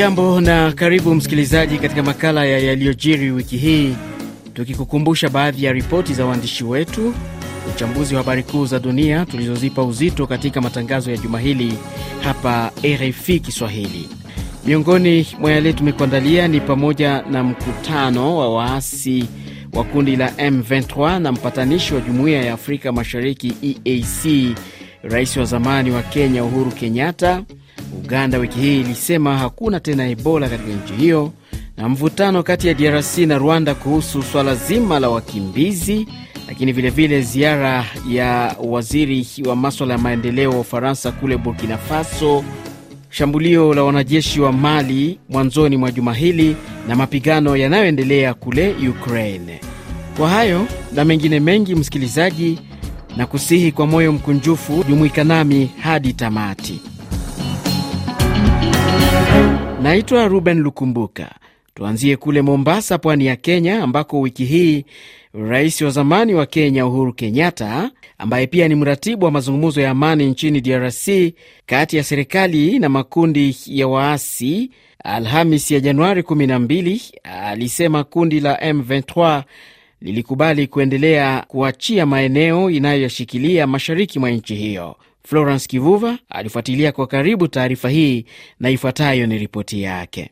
Hujambo na karibu msikilizaji katika makala ya yaliyojiri wiki hii, tukikukumbusha baadhi ya ripoti za waandishi wetu, uchambuzi wa habari kuu za dunia tulizozipa uzito katika matangazo ya juma hili hapa RFI Kiswahili. Miongoni mwa yale tumekuandalia ni pamoja na mkutano wa waasi wa kundi la M23 na mpatanishi wa jumuiya ya Afrika Mashariki EAC, rais wa zamani wa Kenya Uhuru Kenyatta. Uganda wiki hii ilisema hakuna tena Ebola katika nchi hiyo, na mvutano kati ya DRC na Rwanda kuhusu swala zima la wakimbizi, lakini vilevile vile ziara ya waziri wa maswala ya maendeleo wa Ufaransa kule Burkina Faso, shambulio la wanajeshi wa Mali mwanzoni mwa juma hili na mapigano yanayoendelea kule Ukraine. Kwa hayo na mengine mengi, msikilizaji, na kusihi kwa moyo mkunjufu jumuika nami hadi tamati. Naitwa Ruben Lukumbuka. Tuanzie kule Mombasa, pwani ya Kenya, ambako wiki hii rais wa zamani wa Kenya Uhuru Kenyatta, ambaye pia ni mratibu wa mazungumzo ya amani nchini DRC kati ya serikali na makundi ya waasi, Alhamis ya Januari 12 alisema kundi la M23 lilikubali kuendelea kuachia maeneo inayoyashikilia mashariki mwa nchi hiyo. Florence Kivuva alifuatilia kwa karibu taarifa hii na ifuatayo ni ripoti yake.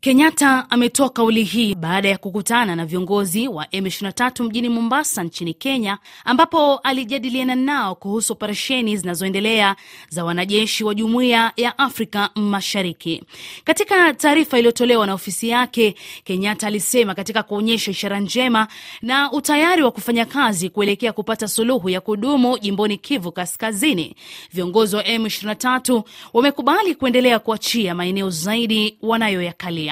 Kenyatta ametoa kauli hii baada ya kukutana na viongozi wa M23 mjini Mombasa nchini Kenya, ambapo alijadiliana nao kuhusu operesheni zinazoendelea za wanajeshi wa Jumuiya ya Afrika Mashariki. Katika taarifa iliyotolewa na ofisi yake, Kenyatta alisema katika kuonyesha ishara njema na utayari wa kufanya kazi kuelekea kupata suluhu ya kudumu jimboni Kivu Kaskazini, viongozi wa M23 wamekubali kuendelea kuachia maeneo zaidi wanayoyakalia.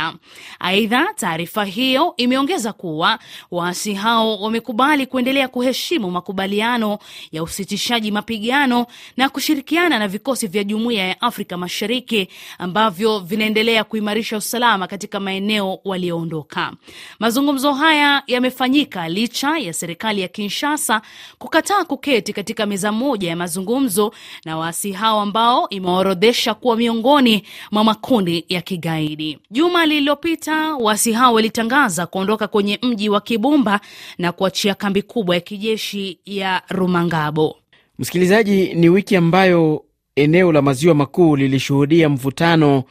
Aidha, taarifa hiyo imeongeza kuwa waasi hao wamekubali kuendelea kuheshimu makubaliano ya usitishaji mapigano na kushirikiana na vikosi vya Jumuiya ya Afrika Mashariki ambavyo vinaendelea kuimarisha usalama katika maeneo walioondoka. Mazungumzo haya yamefanyika licha ya serikali ya Kinshasa kukataa kuketi katika meza moja ya mazungumzo na waasi hao ambao imewaorodhesha kuwa miongoni mwa makundi ya kigaidi. Juma lililopita waasi hao walitangaza kuondoka kwenye mji wa Kibumba na kuachia kambi kubwa ya kijeshi ya Rumangabo. Msikilizaji, ni wiki ambayo eneo la maziwa makuu lilishuhudia mvutano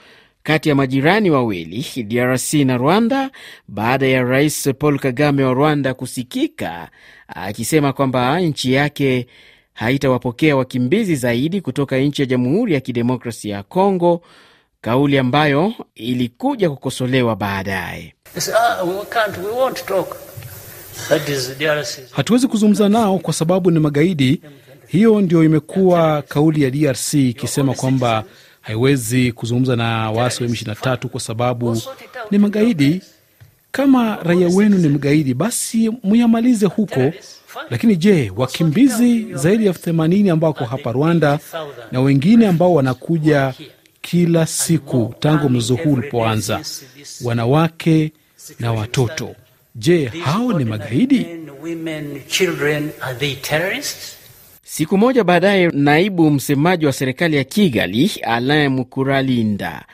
kati ya majirani wawili DRC na Rwanda baada ya Rais Paul Kagame wa Rwanda kusikika akisema kwamba nchi yake haitawapokea wakimbizi zaidi kutoka nchi ya Jamhuri ya Kidemokrasia ya Kongo, kauli ambayo ilikuja kukosolewa baadaye. Hatuwezi kuzungumza nao kwa sababu ni magaidi. Hiyo ndio imekuwa kauli ya DRC ikisema kwamba haiwezi kuzungumza na waasi wa M23 kwa sababu ni magaidi. Kama raia wenu ni mgaidi, basi muyamalize huko. Lakini je, wakimbizi zaidi ya elfu themanini ambao wako hapa Rwanda na wengine ambao wanakuja kila siku tangu mzozo huu ulipoanza, wanawake na watoto, je, hao ni magaidi? Siku moja baadaye, naibu msemaji wa serikali ya Kigali Alain Mukuralinda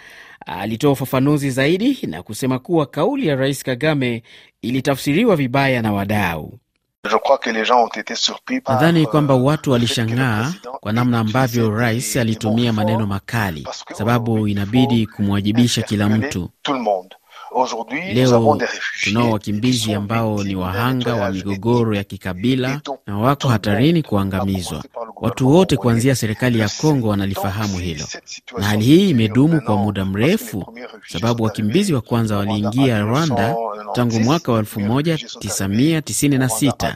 alitoa ufafanuzi zaidi na kusema kuwa kauli ya Rais Kagame ilitafsiriwa vibaya na wadau. Nadhani kwamba watu walishangaa kwa namna ambavyo rais alitumia maneno makali, sababu inabidi kumwajibisha kila mtu. Leo tunao wakimbizi ambao ni wahanga wa migogoro ya kikabila na wako hatarini kuangamizwa. Watu wote kuanzia serikali ya Kongo wanalifahamu hilo, na hali hii imedumu kwa muda mrefu, sababu wakimbizi wa kwanza waliingia Rwanda tangu mwaka wa 1996.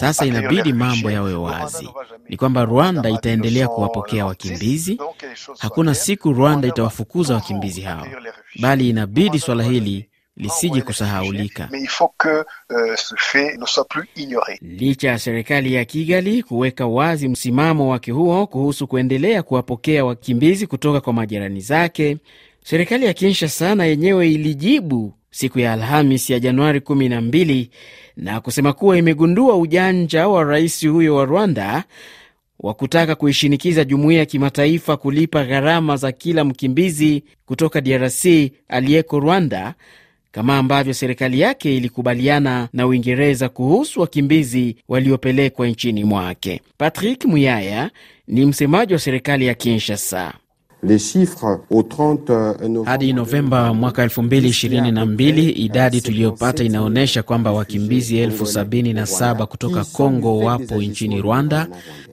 Sasa inabidi mambo yawe wazi, ni kwamba Rwanda itaendelea kuwapokea wakimbizi. Hakuna siku Rwanda itawafukuza wakimbizi hao, bali inabidi swala hili lisije kusahaulika. Licha ya serikali ya Kigali kuweka wazi msimamo wake huo kuhusu kuendelea kuwapokea wakimbizi kutoka kwa majirani zake, serikali ya Kinshasa na yenyewe ilijibu siku ya Alhamis ya Januari 12 na kusema kuwa imegundua ujanja wa rais huyo wa Rwanda wa kutaka kuishinikiza jumuiya ya kimataifa kulipa gharama za kila mkimbizi kutoka DRC aliyeko Rwanda, kama ambavyo serikali yake ilikubaliana na Uingereza kuhusu wakimbizi waliopelekwa nchini mwake. Patrick Muyaya ni msemaji wa serikali ya Kinshasa. Hadi Novemba mwaka 2022 idadi tuliyopata inaonyesha kwamba wakimbizi elfu sabini na saba kutoka Kongo wapo nchini Rwanda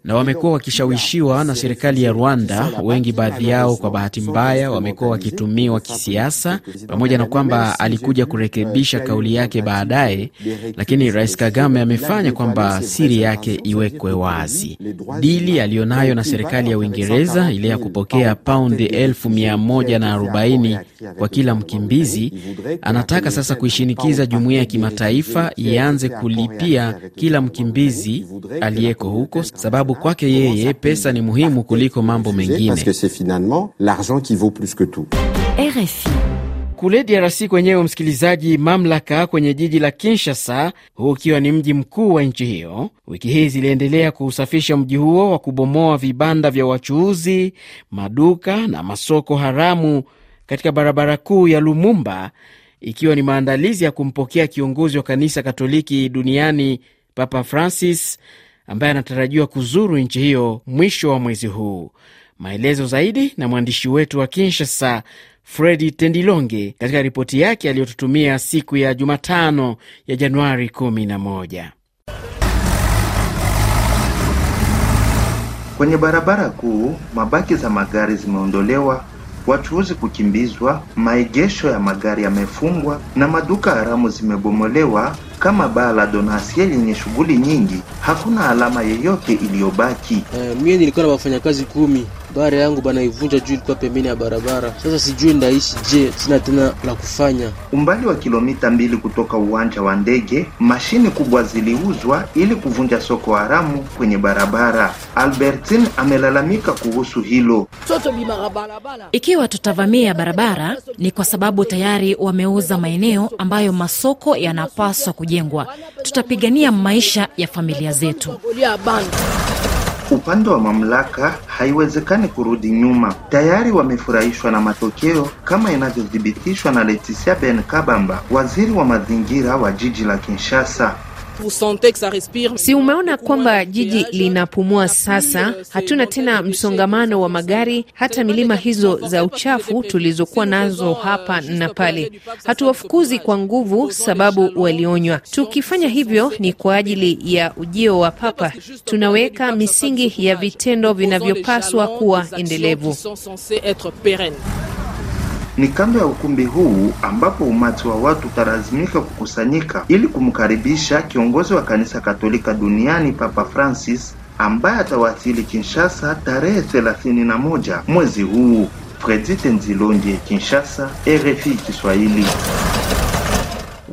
na wamekuwa wakishawishiwa na serikali ya Rwanda. Wengi baadhi yao, kwa bahati mbaya, wamekuwa wakitumiwa kisiasa, pamoja na kwamba alikuja kurekebisha kauli yake baadaye, lakini Rais Kagame amefanya kwamba siri yake iwekwe wazi. Dili aliyonayo na serikali ya Uingereza ile ya kupokea paundi elfu mia moja na arobaini kwa kila mkimbizi, anataka sasa kuishinikiza jumuiya ya kimataifa ianze kulipia kila mkimbizi aliyeko huko, sababu kwake yeye pesa ni muhimu kuliko mambo mengine. RFI. Kule DRC kwenyewe, msikilizaji, mamlaka kwenye jiji la Kinshasa, huu ukiwa ni mji mkuu wa nchi hiyo, wiki hii ziliendelea kuusafisha mji huo wa kubomoa vibanda vya wachuuzi, maduka na masoko haramu katika barabara kuu ya Lumumba, ikiwa ni maandalizi ya kumpokea kiongozi wa kanisa Katoliki duniani Papa Francis ambaye anatarajiwa kuzuru nchi hiyo mwisho wa mwezi huu. Maelezo zaidi na mwandishi wetu wa Kinshasa, Fredi Tendilonge, katika ripoti yake aliyotutumia siku ya Jumatano ya Januari 11. Kwenye barabara kuu, mabaki za magari zimeondolewa, wachuuzi kukimbizwa, maegesho ya magari yamefungwa na maduka haramu zimebomolewa. Kama baa la Donasie yenye shughuli nyingi, hakuna alama yeyote iliyobaki. Uh, mie nilikuwa na wafanyakazi kumi bara yangu banaivunja juu ilikuwa pembeni ya barabara. Sasa sijui ndaishi je, sina tena la kufanya. Umbali wa kilomita mbili kutoka uwanja wa ndege, mashine kubwa ziliuzwa ili kuvunja soko haramu kwenye barabara. Albertine amelalamika kuhusu hilo. Ikiwa tutavamia barabara, ni kwa sababu tayari wameuza maeneo ambayo masoko yanapaswa kujengwa. Tutapigania maisha ya familia zetu. Upande wa mamlaka haiwezekani kurudi nyuma. Tayari wamefurahishwa na matokeo kama inavyothibitishwa na Leticia Ben Kabamba, waziri wa mazingira wa jiji la Kinshasa. Si umeona kwamba jiji linapumua sasa? Hatuna tena msongamano wa magari. Hata milima hizo za uchafu tulizokuwa nazo hapa na pale, hatuwafukuzi kwa nguvu, sababu walionywa. Tukifanya hivyo ni kwa ajili ya ujio wa Papa. Tunaweka misingi ya vitendo vinavyopaswa kuwa endelevu. Ni kando ya ukumbi huu ambapo umati wa watu utalazimika kukusanyika ili kumkaribisha kiongozi wa kanisa Katolika duniani Papa Francis ambaye atawasili Kinshasa tarehe 31 mwezi huu. Fredi Tenzilonge, Kinshasa, RFI Kiswahili.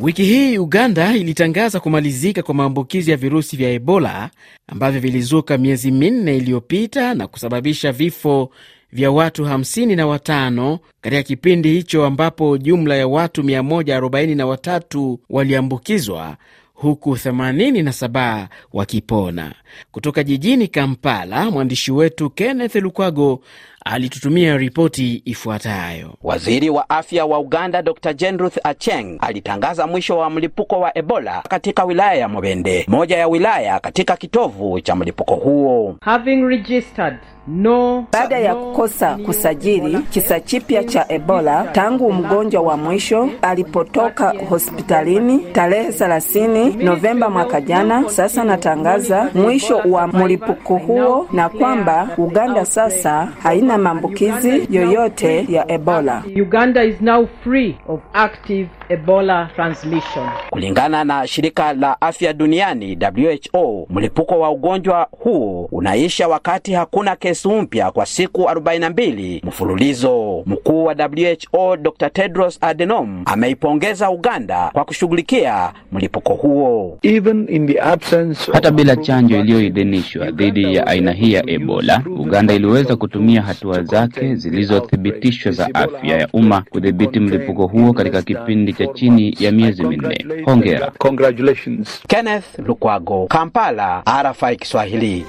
Wiki hii Uganda ilitangaza kumalizika kwa maambukizi ya virusi vya Ebola ambavyo vilizuka miezi minne iliyopita na kusababisha vifo vya watu 55 katika kipindi hicho ambapo jumla ya watu 143 waliambukizwa huku 87 wakipona. Kutoka jijini Kampala, mwandishi wetu Kenneth Lukwago alitutumia ripoti ifuatayo. Waziri wa afya wa Uganda Dr Jenruth Acheng alitangaza mwisho wa mlipuko wa Ebola katika wilaya ya Mubende, moja ya wilaya katika kitovu cha mlipuko huo. Having registered No, baada ya kukosa kusajili kisa kipya cha Ebola tangu mgonjwa wa mwisho alipotoka hospitalini tarehe 30 Novemba mwaka jana. Sasa natangaza mwisho wa mlipuko huo na kwamba Uganda sasa haina maambukizi yoyote ya Ebola. Uganda is now free of active Ebola transmission. Kulingana na shirika la afya duniani WHO, mlipuko wa ugonjwa huo unaisha wakati hakuna kesi mpya kwa siku 42 mfululizo. Mkuu wa WHO Dr. Tedros Adhanom ameipongeza Uganda kwa kushughulikia mlipuko huo. Even in the absence hata bila chanjo iliyoidhinishwa dhidi ya aina hii ya Ebola, Uganda iliweza kutumia hatua zake zilizothibitishwa za afya ya umma kudhibiti mlipuko huo katika kipindi cha chini ya miezi minne. Hongera. Congratulations. Kenneth Lukwago, Kampala, RFI Kiswahili.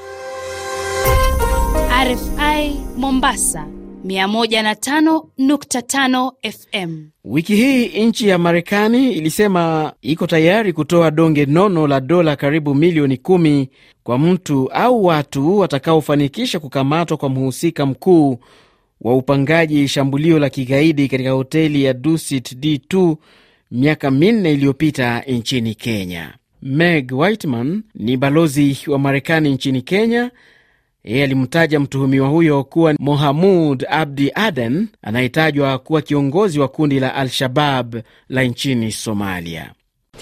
RFI Mombasa 105.5 FM. Wiki hii nchi ya Marekani ilisema iko tayari kutoa donge nono la dola karibu milioni kumi kwa mtu au watu watakaofanikisha kukamatwa kwa mhusika mkuu wa upangaji shambulio la kigaidi katika hoteli ya Dusit D2 miaka minne iliyopita nchini Kenya. Meg Whitman ni balozi wa Marekani nchini Kenya. Yeye alimtaja mtuhumiwa huyo kuwa Mohamud Abdi Aden anayetajwa kuwa kiongozi wa kundi la Al-Shabab la nchini Somalia.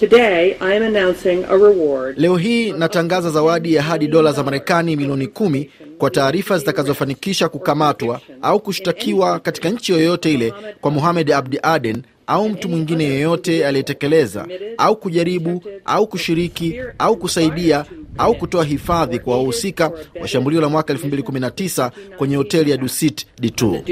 Today, I am announcing a reward. Leo hii natangaza zawadi ya hadi dola za Marekani milioni kumi kwa taarifa zitakazofanikisha kukamatwa au kushtakiwa katika nchi yoyote ile kwa Mohamed Abdi Aden au mtu mwingine yeyote aliyetekeleza au kujaribu au kushiriki au kusaidia au kutoa hifadhi kwa wahusika wa shambulio la mwaka 2019 kwenye hoteli ya Dusit D2.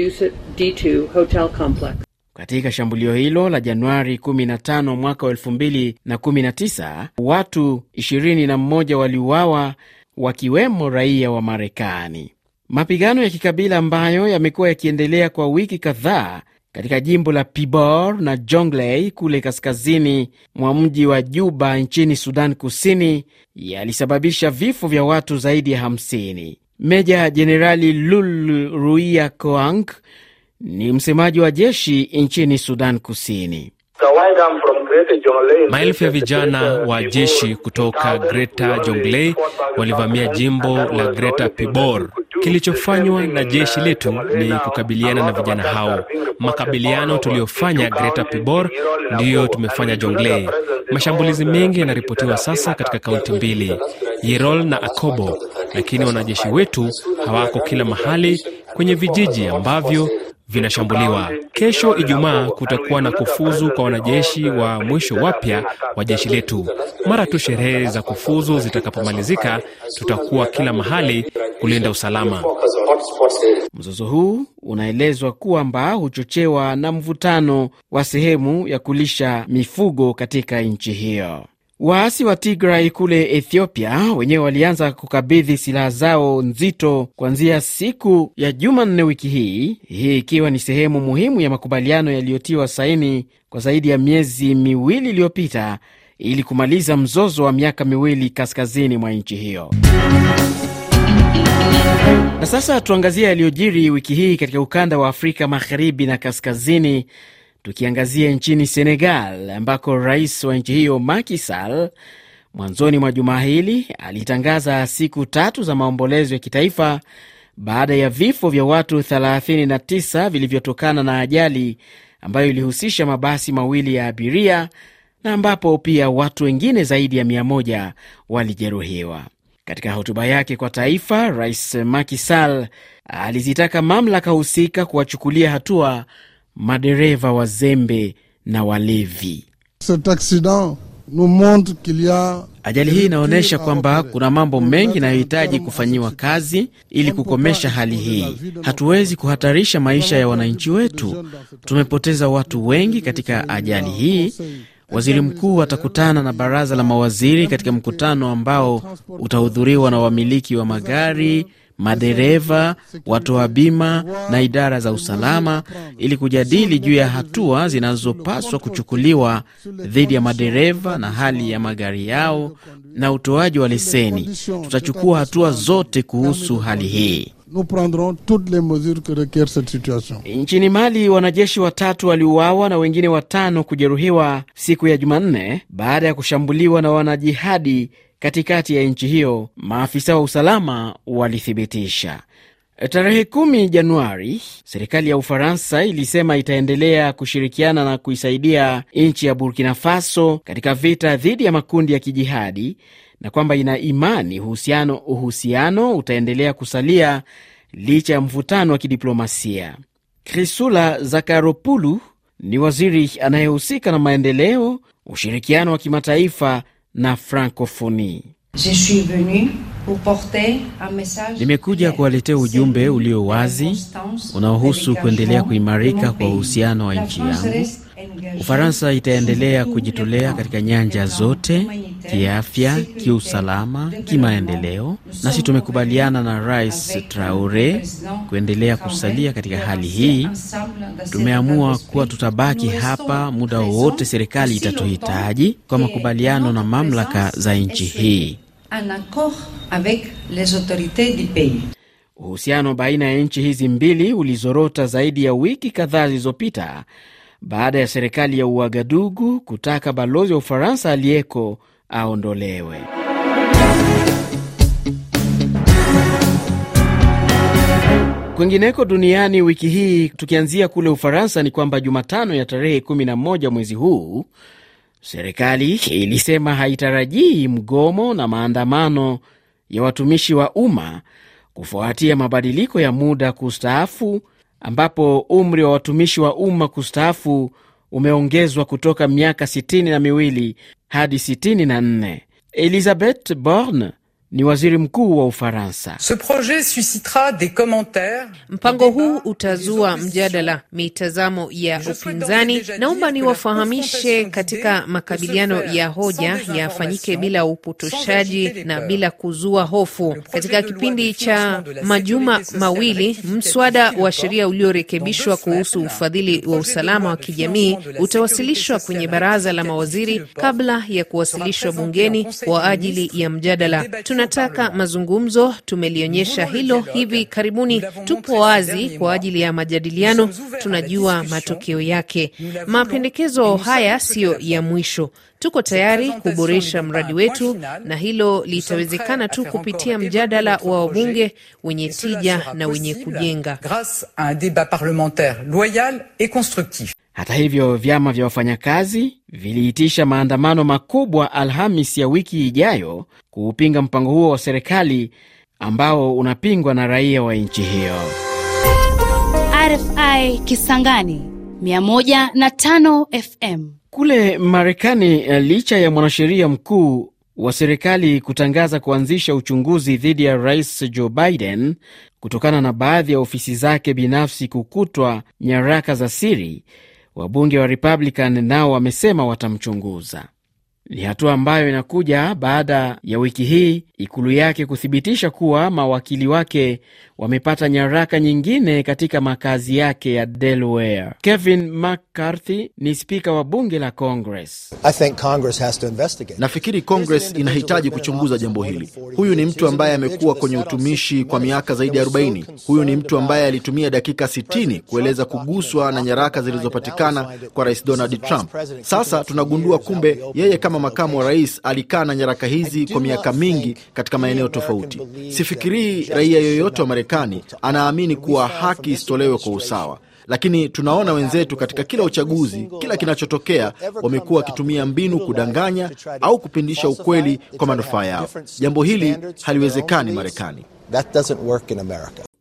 Dusit D2 Hotel Complex. Katika shambulio hilo la Januari 15 mwaka 2019 watu 21 waliuawa wakiwemo raia wa Marekani. Mapigano ya kikabila ambayo yamekuwa yakiendelea kwa wiki kadhaa katika jimbo la Pibor na Jonglei kule kaskazini mwa mji wa Juba nchini Sudan Kusini yalisababisha vifo vya watu zaidi ya 50. Meja Jenerali Lul Ruia Koang ni msemaji wa jeshi nchini Sudan Kusini. Maelfu ya vijana wa jeshi kutoka Greta Jonglei walivamia jimbo la Greta Pibor. Kilichofanywa na jeshi letu ni kukabiliana na vijana hao. Makabiliano tuliyofanya Greta Pibor ndiyo tumefanya Jonglei. Mashambulizi mengi yanaripotiwa sasa katika kaunti mbili, Yerol na Akobo, lakini wanajeshi wetu hawako kila mahali kwenye vijiji ambavyo vinashambuliwa. Kesho Ijumaa kutakuwa na kufuzu kwa wanajeshi wa mwisho wapya wa jeshi letu. Mara tu sherehe za kufuzu zitakapomalizika, tutakuwa kila mahali kulinda usalama. Mzozo huu unaelezwa kwamba huchochewa na mvutano wa sehemu ya kulisha mifugo katika nchi hiyo. Waasi wa Tigray kule Ethiopia wenyewe walianza kukabidhi silaha zao nzito kuanzia siku ya Jumanne wiki hii, hii ikiwa ni sehemu muhimu ya makubaliano yaliyotiwa saini kwa zaidi ya miezi miwili iliyopita ili kumaliza mzozo wa miaka miwili kaskazini mwa nchi hiyo. Na sasa tuangazie yaliyojiri wiki hii katika ukanda wa Afrika magharibi na kaskazini tukiangazia nchini Senegal ambako rais wa nchi hiyo Macky Sall mwanzoni mwa juma hili alitangaza siku tatu za maombolezo ya kitaifa baada ya vifo vya watu 39 vilivyotokana na ajali ambayo ilihusisha mabasi mawili ya abiria na ambapo pia watu wengine zaidi ya 100 walijeruhiwa. Katika hotuba yake kwa taifa, rais Macky Sall alizitaka mamlaka husika kuwachukulia hatua madereva wazembe na walevi. Ajali hii inaonyesha kwamba kuna mambo mengi yanayohitaji kufanyiwa kazi ili kukomesha hali hii. Hatuwezi kuhatarisha maisha ya wananchi wetu. Tumepoteza watu wengi katika ajali hii. Waziri mkuu atakutana na baraza la mawaziri katika mkutano ambao utahudhuriwa na wamiliki wa magari madereva, watoa bima na idara za usalama ili kujadili juu ya hatua zinazopaswa kuchukuliwa dhidi ya madereva na hali ya magari yao na utoaji wa leseni. Tutachukua hatua zote kuhusu hali hii. Nchini Mali, wanajeshi watatu waliuawa na wengine watano kujeruhiwa siku ya Jumanne baada ya kushambuliwa na wanajihadi katikati ya nchi hiyo, maafisa wa usalama walithibitisha. Tarehe 10 Januari, serikali ya Ufaransa ilisema itaendelea kushirikiana na kuisaidia nchi ya Burkina Faso katika vita dhidi ya makundi ya kijihadi na kwamba ina imani uhusiano, uhusiano utaendelea kusalia licha ya mvutano wa kidiplomasia. Krisula Zakaropulu ni waziri anayehusika na maendeleo, ushirikiano wa kimataifa na Francophonie. Nimekuja kuwaletea ujumbe ulio wazi unaohusu kuendelea kuimarika kwa uhusiano wa nchi yangu Ufaransa itaendelea kujitolea katika nyanja zote, kiafya, kiusalama, kimaendeleo. Nasi tumekubaliana na Rais Traore kuendelea kusalia katika hali hii. Tumeamua kuwa tutabaki hapa muda wowote serikali itatuhitaji kwa makubaliano na mamlaka za nchi hii. Uhusiano baina ya nchi hizi mbili ulizorota zaidi ya wiki kadhaa zilizopita baada ya serikali ya Uagadugu kutaka balozi wa Ufaransa aliyeko aondolewe. Kwingineko duniani wiki hii, tukianzia kule Ufaransa, ni kwamba Jumatano ya tarehe 11 mwezi huu serikali ilisema haitarajii mgomo na maandamano ya watumishi wa umma kufuatia mabadiliko ya muda kustaafu, ambapo umri wa watumishi wa umma kustaafu umeongezwa kutoka miaka sitini na miwili hadi sitini na nne. Elizabeth Borne ni waziri mkuu wa Ufaransa. Ce projet suscitera des commentaires. Mpango huu utazua mjadala, mitazamo ya upinzani. Naomba niwafahamishe, katika makabiliano ya hoja yafanyike bila upotoshaji na bila kuzua hofu. Katika kipindi cha majuma mawili, mswada wa sheria uliorekebishwa kuhusu ufadhili wa usalama wa kijamii utawasilishwa kwenye baraza la mawaziri kabla ya kuwasilishwa bungeni kwa ajili ya mjadala. Tunataka mazungumzo, tumelionyesha hilo hivi karibuni. Tupo wazi kwa ajili ya majadiliano, tunajua matokeo yake. Mapendekezo haya siyo ya mwisho. Tuko tayari kuboresha mradi wetu, na hilo litawezekana tu kupitia mjadala wa wabunge wenye tija na wenye kujenga. Hata hivyo, vyama vya wafanyakazi viliitisha maandamano makubwa Alhamis ya wiki ijayo kuupinga mpango huo wa serikali ambao unapingwa na raia wa nchi hiyo. RFI Kisangani 105 FM. Kule Marekani, licha ya mwanasheria mkuu wa serikali kutangaza kuanzisha uchunguzi dhidi ya rais Joe Biden kutokana na baadhi ya ofisi zake binafsi kukutwa nyaraka za siri, wabunge wa Republican nao wamesema watamchunguza. Ni hatua ambayo inakuja baada ya wiki hii ikulu yake kuthibitisha kuwa mawakili wake wamepata nyaraka nyingine katika makazi yake ya Delaware. Kevin McCarthy ni spika wa bunge la Congress. Nafikiri Congress inahitaji kuchunguza jambo hili. Huyu ni mtu ambaye amekuwa kwenye utumishi kwa miaka zaidi ya 40. Huyu ni mtu ambaye alitumia dakika 60 kueleza kuguswa na nyaraka zilizopatikana kwa rais Donald Trump. Sasa tunagundua kumbe yeye kama makamu wa rais alikaa na nyaraka hizi kwa miaka mingi katika maeneo tofauti. Sifikirii raia yoyote wa Marekani anaamini kuwa haki isitolewe kwa usawa, lakini tunaona wenzetu katika kila uchaguzi, kila kinachotokea, wamekuwa wakitumia mbinu kudanganya au kupindisha ukweli kwa manufaa yao. Jambo hili haliwezekani Marekani.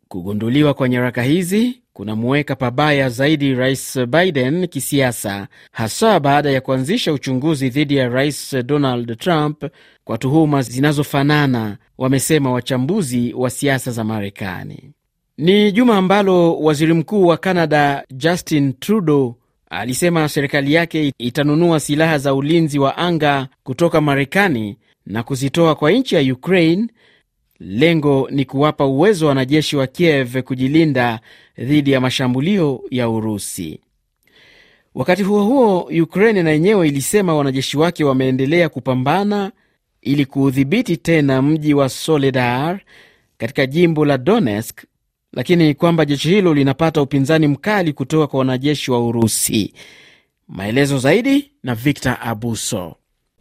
Kugunduliwa kwa nyaraka hizi kunamuweka pabaya zaidi rais Biden kisiasa, hasa baada ya kuanzisha uchunguzi dhidi ya rais Donald Trump kwa tuhuma zinazofanana, wamesema wachambuzi wa siasa za Marekani. Ni juma ambalo waziri mkuu wa Canada Justin Trudeau alisema serikali yake itanunua silaha za ulinzi wa anga kutoka Marekani na kuzitoa kwa nchi ya Ukraine. Lengo ni kuwapa uwezo wa wanajeshi wa Kiev kujilinda dhidi ya mashambulio ya Urusi. Wakati huo huo, Ukraine na yenyewe ilisema wanajeshi wake wameendelea kupambana ili kuudhibiti tena mji wa Soledar katika jimbo la Donetsk, lakini kwamba jeshi hilo linapata upinzani mkali kutoka kwa wanajeshi wa Urusi. Maelezo zaidi na Victor Abuso.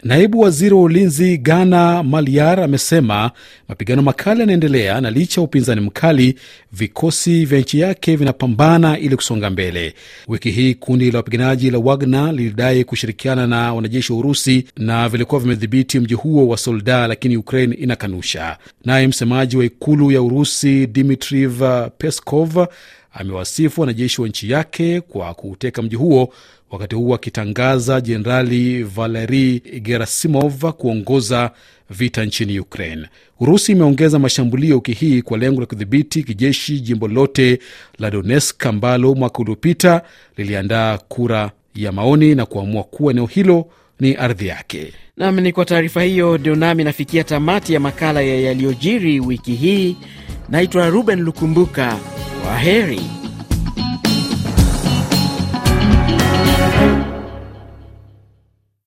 Naibu waziri wa ulinzi Gana Maliar amesema mapigano makali yanaendelea na licha ya upinzani mkali, vikosi vya nchi yake vinapambana ili kusonga mbele. Wiki hii kundi la wapiganaji la Wagner lilidai kushirikiana na wanajeshi wa Urusi na vilikuwa vimedhibiti mji huo wa Solda, lakini Ukraine inakanusha. Naye msemaji wa ikulu ya Urusi Dmitriv Peskov amewasifu wanajeshi wa nchi yake kwa kuuteka mji huo wakati huo akitangaza Jenerali Valeri Gerasimov kuongoza vita nchini Ukraine. Urusi imeongeza mashambulio wiki hii kwa lengo la kudhibiti kijeshi jimbo lote la Donetsk ambalo mwaka uliopita liliandaa kura ya maoni na kuamua kuwa eneo hilo ni ardhi yake. Nam, ni kwa taarifa hiyo ndio nami nafikia tamati ya makala ya yaliyojiri wiki hii. Naitwa Ruben Lukumbuka, kwa heri.